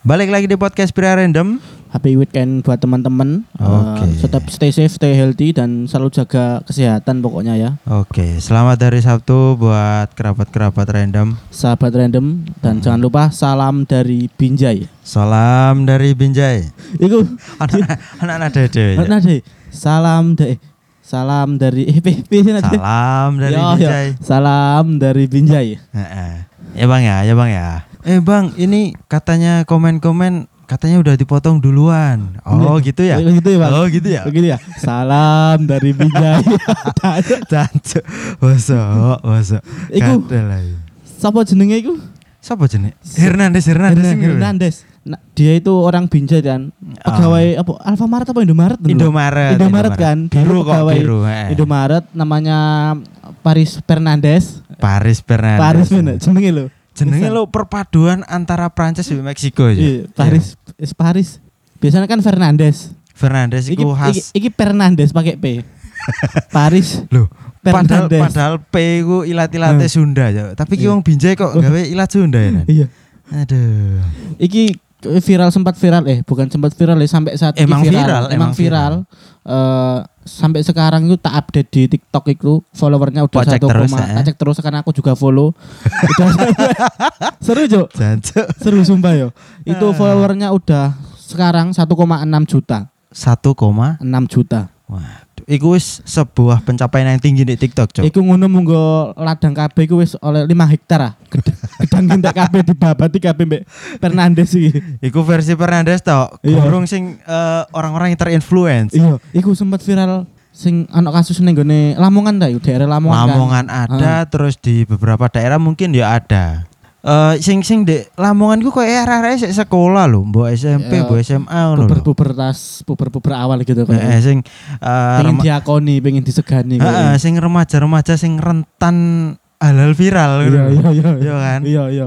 Balik lagi di podcast Pria Random. Happy weekend buat teman-teman. Oke. Eh, tetap stay safe, stay healthy dan selalu jaga kesehatan pokoknya ya. Oke, selamat hari Sabtu buat kerabat-kerabat random. Sahabat random dan Hmm. jangan lupa salam dari Binjai. Salam dari Binjai. Iku Anak anak dede. nah deh. Salam deh. Salam dari P- P- sih, Nade. Salam dari. Binjai. Salam dari Binjai. Ya bang ya, ya bang ya. Eh bang, ini katanya komen-komen katanya udah dipotong duluan. Oh gitu ya? Gitu ya, Bang. Oh gitu ya? Begitu ya. Salam dari Binjai. Jancuk. Masuk, masuk. Iku ae. siapa jenenge iku? Siapa jenenge? Hernandez, Hernandez. Hernandez. Nah, dia itu orang Binjai kan. Pegawai apa Alfamart apa Indomaret? Ah. Indomaret. Indomaret kan. Biru kok, pegawai biru. eh. Indomaret namanya Paris Fernandes. Paris Fernandez. Paris bener jenenge lho. Jenenge lo perpaduan antara Prancis dan Meksiko aja. Iya, Paris is Paris. Biasanya kan Fernandes. Fernandez Iki, iku iki, khas. iki Fernandes pakai P. Paris Loh, padahal Fernandes. padahal P iku ilat-ilate Hmm. Sunda ya. Tapi ki Iya. wong Binjai kok gawe ilat Sunda ya. Iya. Aduh. Iki viral sempat viral eh bukan sempat viral ya sampai saat ini Emang viral, emang emang viral. Eh, sampai sekarang itu tak update di TikTok itu followernya udah satu koma eh? tak cek terus karena aku juga follow Udah seru Jo Jancuk. seru sumpah yo itu Ah. followernya udah sekarang 1,6 juta 1, 6 juta waduh. Iku wis sebuah pencapaian yang tinggi di TikTok, Cok. Iku ngono munggo ladang KB iku wis oleh 5 hektar ah. Ged- Gedang gintek KB dibabati KB mbek Fernandes iki. Iku versi Fernandez tok. Iya. Gurung sing eh, orang-orang yang terinfluence. Iya, iku sempat viral sing anak kasus ning gone Lamongan ta daerah Lamongan. kan. Lamongan ada, terus di beberapa daerah mungkin ya ada. Eh sing sing di Lamongan ku kayak arah-arah sekolah lho, mbok SMP, Ya, mbok SMA ngono lho. Puber-puber tas, puber-puber awal gitu kan. Heeh, sing eh, pengen diakoni, pengen disegani. Heeh, sing remaja-remaja sing rentan halal viral Iya, gitu. iya, iya. Iya kan? Iya, iya.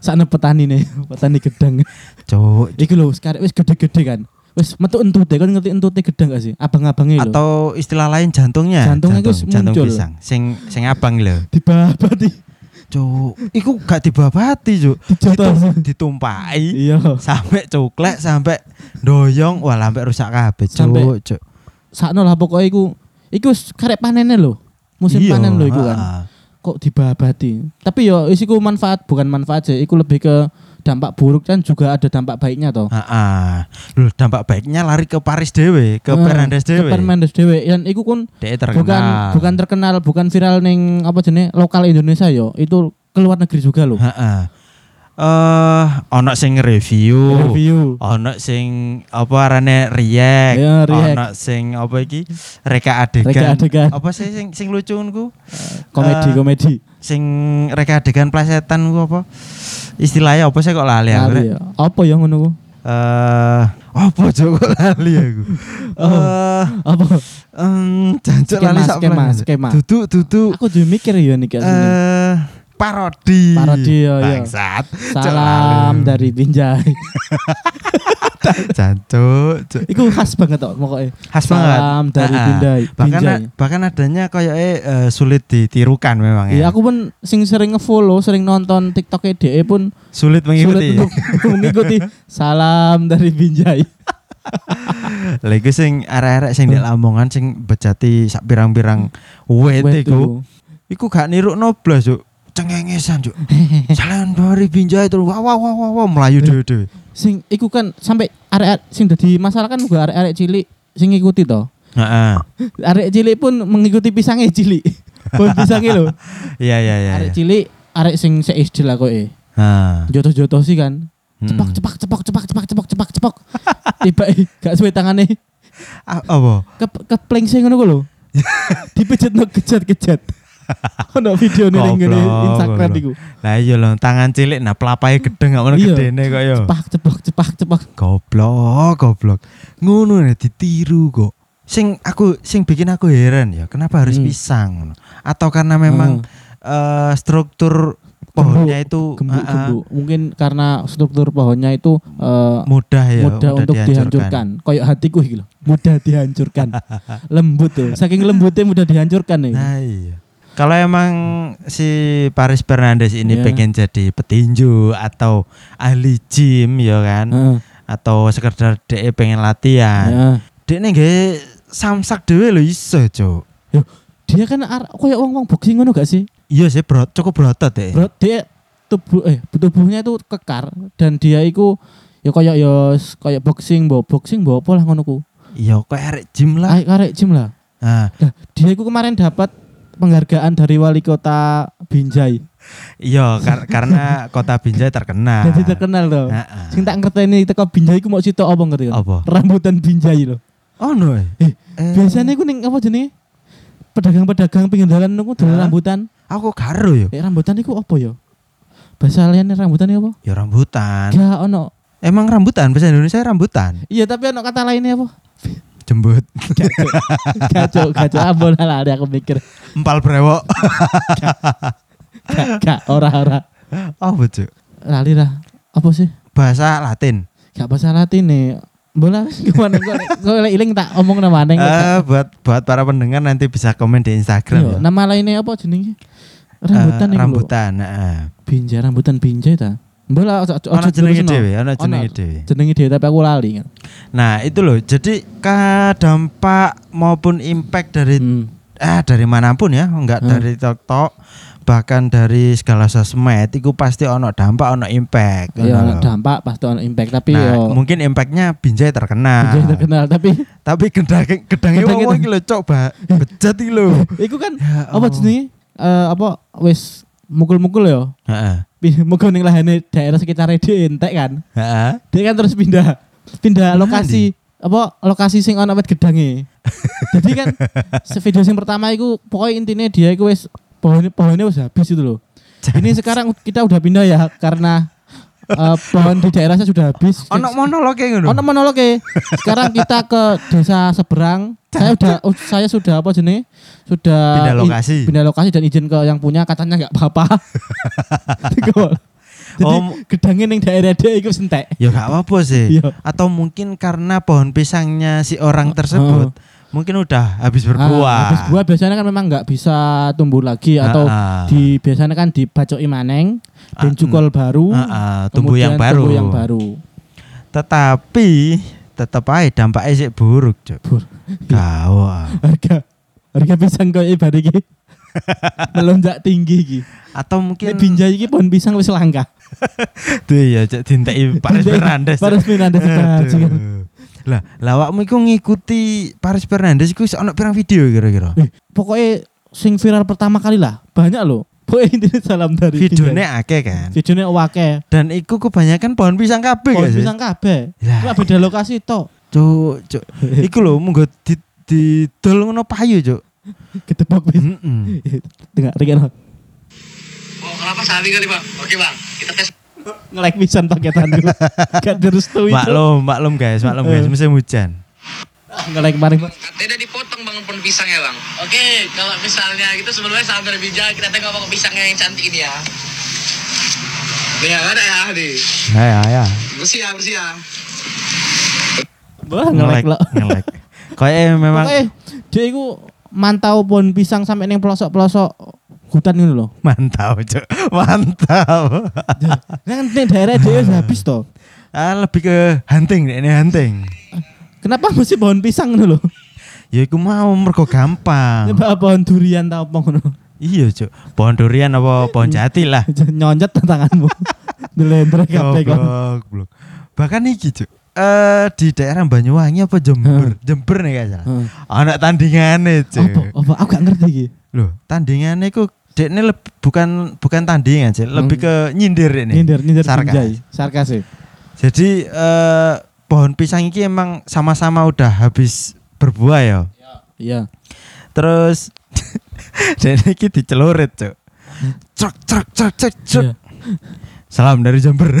Sakne petani nih, petani gedang. Cuk. Iku lho, sekarang wis gede-gede kan. Wis metu entute, kan ngerti entute gedang gak sih? Abang-abangnya lho. Atau istilah lain jantungnya. Jantungnya jantung, iku jantung pisang. Sing sing abang lho. dibabati, Cuk, iku gak dibabati, Cuk. dijotos. Ditum- Ditumpahi Iya. sampai cuklek sampai doyong wah sampai rusak kabeh, Cuk. Cuk. Sakno lah pokoknya iku iku wis karek panennya lho. Musim Iya, panen lho iku kan. Kok dibabati. Tapi yo isiku manfaat bukan manfaat sih, iku lebih ke dampak buruk kan juga ada dampak baiknya toh. Heeh. Loh, dampak baiknya lari ke Paris dewe, ke Eh, Fernandes Ke dewe. Fernandes dewe. Dan iku kun bukan bukan terkenal, bukan viral ning apa jenis lokal Indonesia yo. Itu keluar negeri juga loh. Heeh. Eh, ono sing review. Review. Ono sing apa arane react. Ya, react. Ono sing apa iki? Reka adegan. Reka adegan. Apa sih sing sing lucu ku? Komedi Eh, komedi. Sing reka adegan plesetan ku apa? Istilahnya apa sih kok lali aku? Lali ya. Apa ya ngono ku? Eh, apa kok lali aku? Oh. Eh, Apa? em, jancuk lali sak skema, skema. Duduk duduk. Aku juga mikir ya nih kayak gini. Eh, parodi. Parodi, ya, ya. Bangsat. Salam dari Binjai. Jancuk, Cuk. Iku khas banget toh pokoknya. khas banget. Salam dari Ah, ah. Binjai. Bahkan Binjai. bahkan adanya kayak eh, sulit ditirukan memang Iya, ya. aku pun sing sering nge-follow, sering nonton TikTok DE pun sulit mengikuti. sulit untuk mengikuti. Salam dari Binjai. Lagi sing arek-arek sing di Lamongan sing bejati sak pirang-pirang wet iku. Iku gak niru noblas, Cuk. Cengengesan, Cuk. Jalan dari binjai terus wah wah wah wah, wah melayu dhewe-dhewe. Sing iku kan sampai arek sing dadi masalah kan juga arek-arek cilik sing ngikuti toh. Heeh. Arek cilik pun mengikuti pisangnya cilik. Pohon pisangnya lho. Iya iya iya. Arek iya. cilik arek sing se SD lah koke. Ha. Jotos-jotos sih kan. Cepak Hmm. cepak cepak cepak cepak cepak cepak cepak. Tiba eh, gak suwe tangane A- Apa? ke kepleng sing ngono ku lho. Dipejet no kejat-kejat. Ono video nih ning ngene Instagram iku. Lah iya lho, tangan cilik nah pelapai gedeng gak ngono Iya. gedene kok ya. Cepak cepak cepak cepak. Goblok, goblok. Ngono nih ditiru kok. Sing aku sing bikin aku heran ya, kenapa harus Hmm. pisang? ngono? Atau karena memang eh, struktur pohonnya itu Gembuk, ah, ah, gembuk. Mungkin karena struktur pohonnya itu eh, mudah ya, mudah untuk dihancurkan. Kayak hatiku iki lho, mudah dihancurkan. Lembut tuh. Saking lembutnya mudah dihancurkan nih. Nah iya. Kalau emang si Paris Fernandes ini Iya. pengen jadi petinju atau ahli gym ya kan atau sekedar DE pengen latihan. Heeh. Dek nih gak samsak dhewe lho iso, Cuk. Dia kan ar- koyo wong-wong boxing ngono gak sih? Iya sih bro, cukup berotot deh. Bro, dia tubuh eh tubuhnya itu kekar dan dia itu ya kayak ya kayak boxing, bawa boxing bawa apa lah ngono ku. Iya, kok arek gym lah. Kayak karek gym lah. Nah, Nah, dia itu kemarin dapat penghargaan dari wali kota Binjai. iya kar- karena kota Binjai terkenal. Jadi terkenal loh. Heeh. Sing tak ngerteni teko Binjai ku mau sitok apa ngerti kan? Apa? Rambutan Binjai loh. Oh no. Eh, Eh, Biasanya ku ning apa jenenge? Pedagang-pedagang pinggir jalan niku rambutan. aku karo yo. Eh rambutan iku apa ya? Bahasa liane rambutan apa? Ya rambutan. Gak ono. Emang rambutan bahasa Indonesia rambutan. Iya tapi ono kata lainnya apa? Jembut. Gacok, gacok ambon lah ada aku mikir. Empal brewok. Gak, gak, ora ora. Oh, betul. Lali lah. Apa sih? Bahasa Latin. Gak bahasa Latin nih. Bola gimana gue gue iling tak omong nama neng. Eh, buat buat para pendengar nanti bisa komen di Instagram Iya, ya. nama lainnya apa jenenge? Eh, Rambutan lho. rambutan, heeh. Binjai rambutan binjai ta. Bola Ono jenenge dhewe, Ono. jenenge dhewe. Jenenge dhewe tapi aku lali kan. Nah, itu loh. Jadi ka dampak maupun impact dari Hmm. eh dari mana pun ya, enggak Hmm. dari TikTok bahkan dari segala sosmed itu pasti ono dampak ono impact ngono ono dampak pasti ono impact tapi nah, yo mungkin impactnya Binjai terkenal Binjai terkenal tapi tapi gedang gedangnya wong iki lho coba bejat iki lho iku kan Ya apa Allah. jenenge? Eh apa wis mukul-mukul ya. heeh Pi- Mukul ning lahane daerah sekitar dia entek kan. heeh Dia kan terus pindah pindah lokasi apa lokasi sing ono wit gedange. Jadi kan se- video sing pertama itu pokoknya intinya dia itu wis pohon pohonnya wis habis itu loh. Ini sekarang kita udah pindah ya karena eh, pohon di daerah saya sudah habis. ono monolog kayak ngono Ono monolog ya. Sekarang kita ke desa seberang. Saya udah oh, saya sudah apa jenis? Sudah Pindah lokasi. pindah lokasi dan izin ke yang punya katanya nggak apa-apa. Jadi Oh, gedangnya ning daerah dia itu sentek. ya gak apa-apa sih Iya. atau mungkin karena pohon pisangnya si orang tersebut mungkin udah habis berbuah Ah, habis buah biasanya kan memang nggak bisa tumbuh lagi atau Ah, ah. di biasanya kan dibacoki maneng dan Ah, cukol baru. Ah, ah, tumbuh yang baru Tumbuh yang baru. tetapi tetap aja dampaknya sih buruk cok Bur. Gawat. Harga harga pisang kok ibarat melonjak tinggi iki. atau Ini mungkin binjai iki pohon pisang wis langka. Tuh ya cok dintai Paris Fernandes. Paris Fernandes lah lawakmu iku ngikuti Paris Fernandes iku ono pirang video kira-kira Eh, pokoknya sing viral pertama kali lah banyak loh. Pokoknya intinya salam dari videonya akeh kan Videonya wake. dan iku kebanyakan pohon pisang kabeh Pohon sih pisang kabeh. Lah. Beda lokasi tok. cuk cuk iku lho munggo di didol ngono payu cuk Ketebak wis. Heeh. Dengar dengar. Sapi kali, Pak? Oke, Bang. Kita tes. Nge-like pisan paketanku. Gak direstui. Cuk. maklum maklum guys maklum guys Eh. musim hujan Nge-like kemarin. Pak. Katanya dipotong Bang pohon pisang ya, Bang. Oke, kalau misalnya gitu sebelumnya salam dari bijak, kita tengok pokok pisangnya yang cantik ini ya. Nih, ada ya, nih. ya ya ya Bersih ya, bersih ya. Wah, nge-like lo. ngelek Kayaknya memang Pokoknya dia itu mantau pohon pisang sampai neng pelosok-pelosok hutan ini loh. mantap cuk mantap Kan ning daerah dia habis toh. ah, lebih ke hunting ini hunting Kenapa mesti pohon pisang ngono loh? ya iku mau mergo gampang Coba pohon durian tau apa ngono. iya cuk pohon durian apa pohon jati lah Nyonjet tanganmu. Dilendre kabeh. Goblok, goblok. bahkan iki cuk eh di daerah Banyuwangi apa Jember Jember nih salah Heeh. anak tandingannya Apa? cuk Apa? Aku gak ngerti iki. loh tandingannya ku dek ini leb- bukan bukan tandingan sih lebih Hmm. ke nyindir ini Nyindir nyindir Sarkas. Sarkas. Jadi eh, pohon pisang ini emang sama-sama udah habis berbuah ya. Iya. Terus dan ini dicelurit, Cuk. Cek cek cek cek cek. Iya. Salam dari Jember.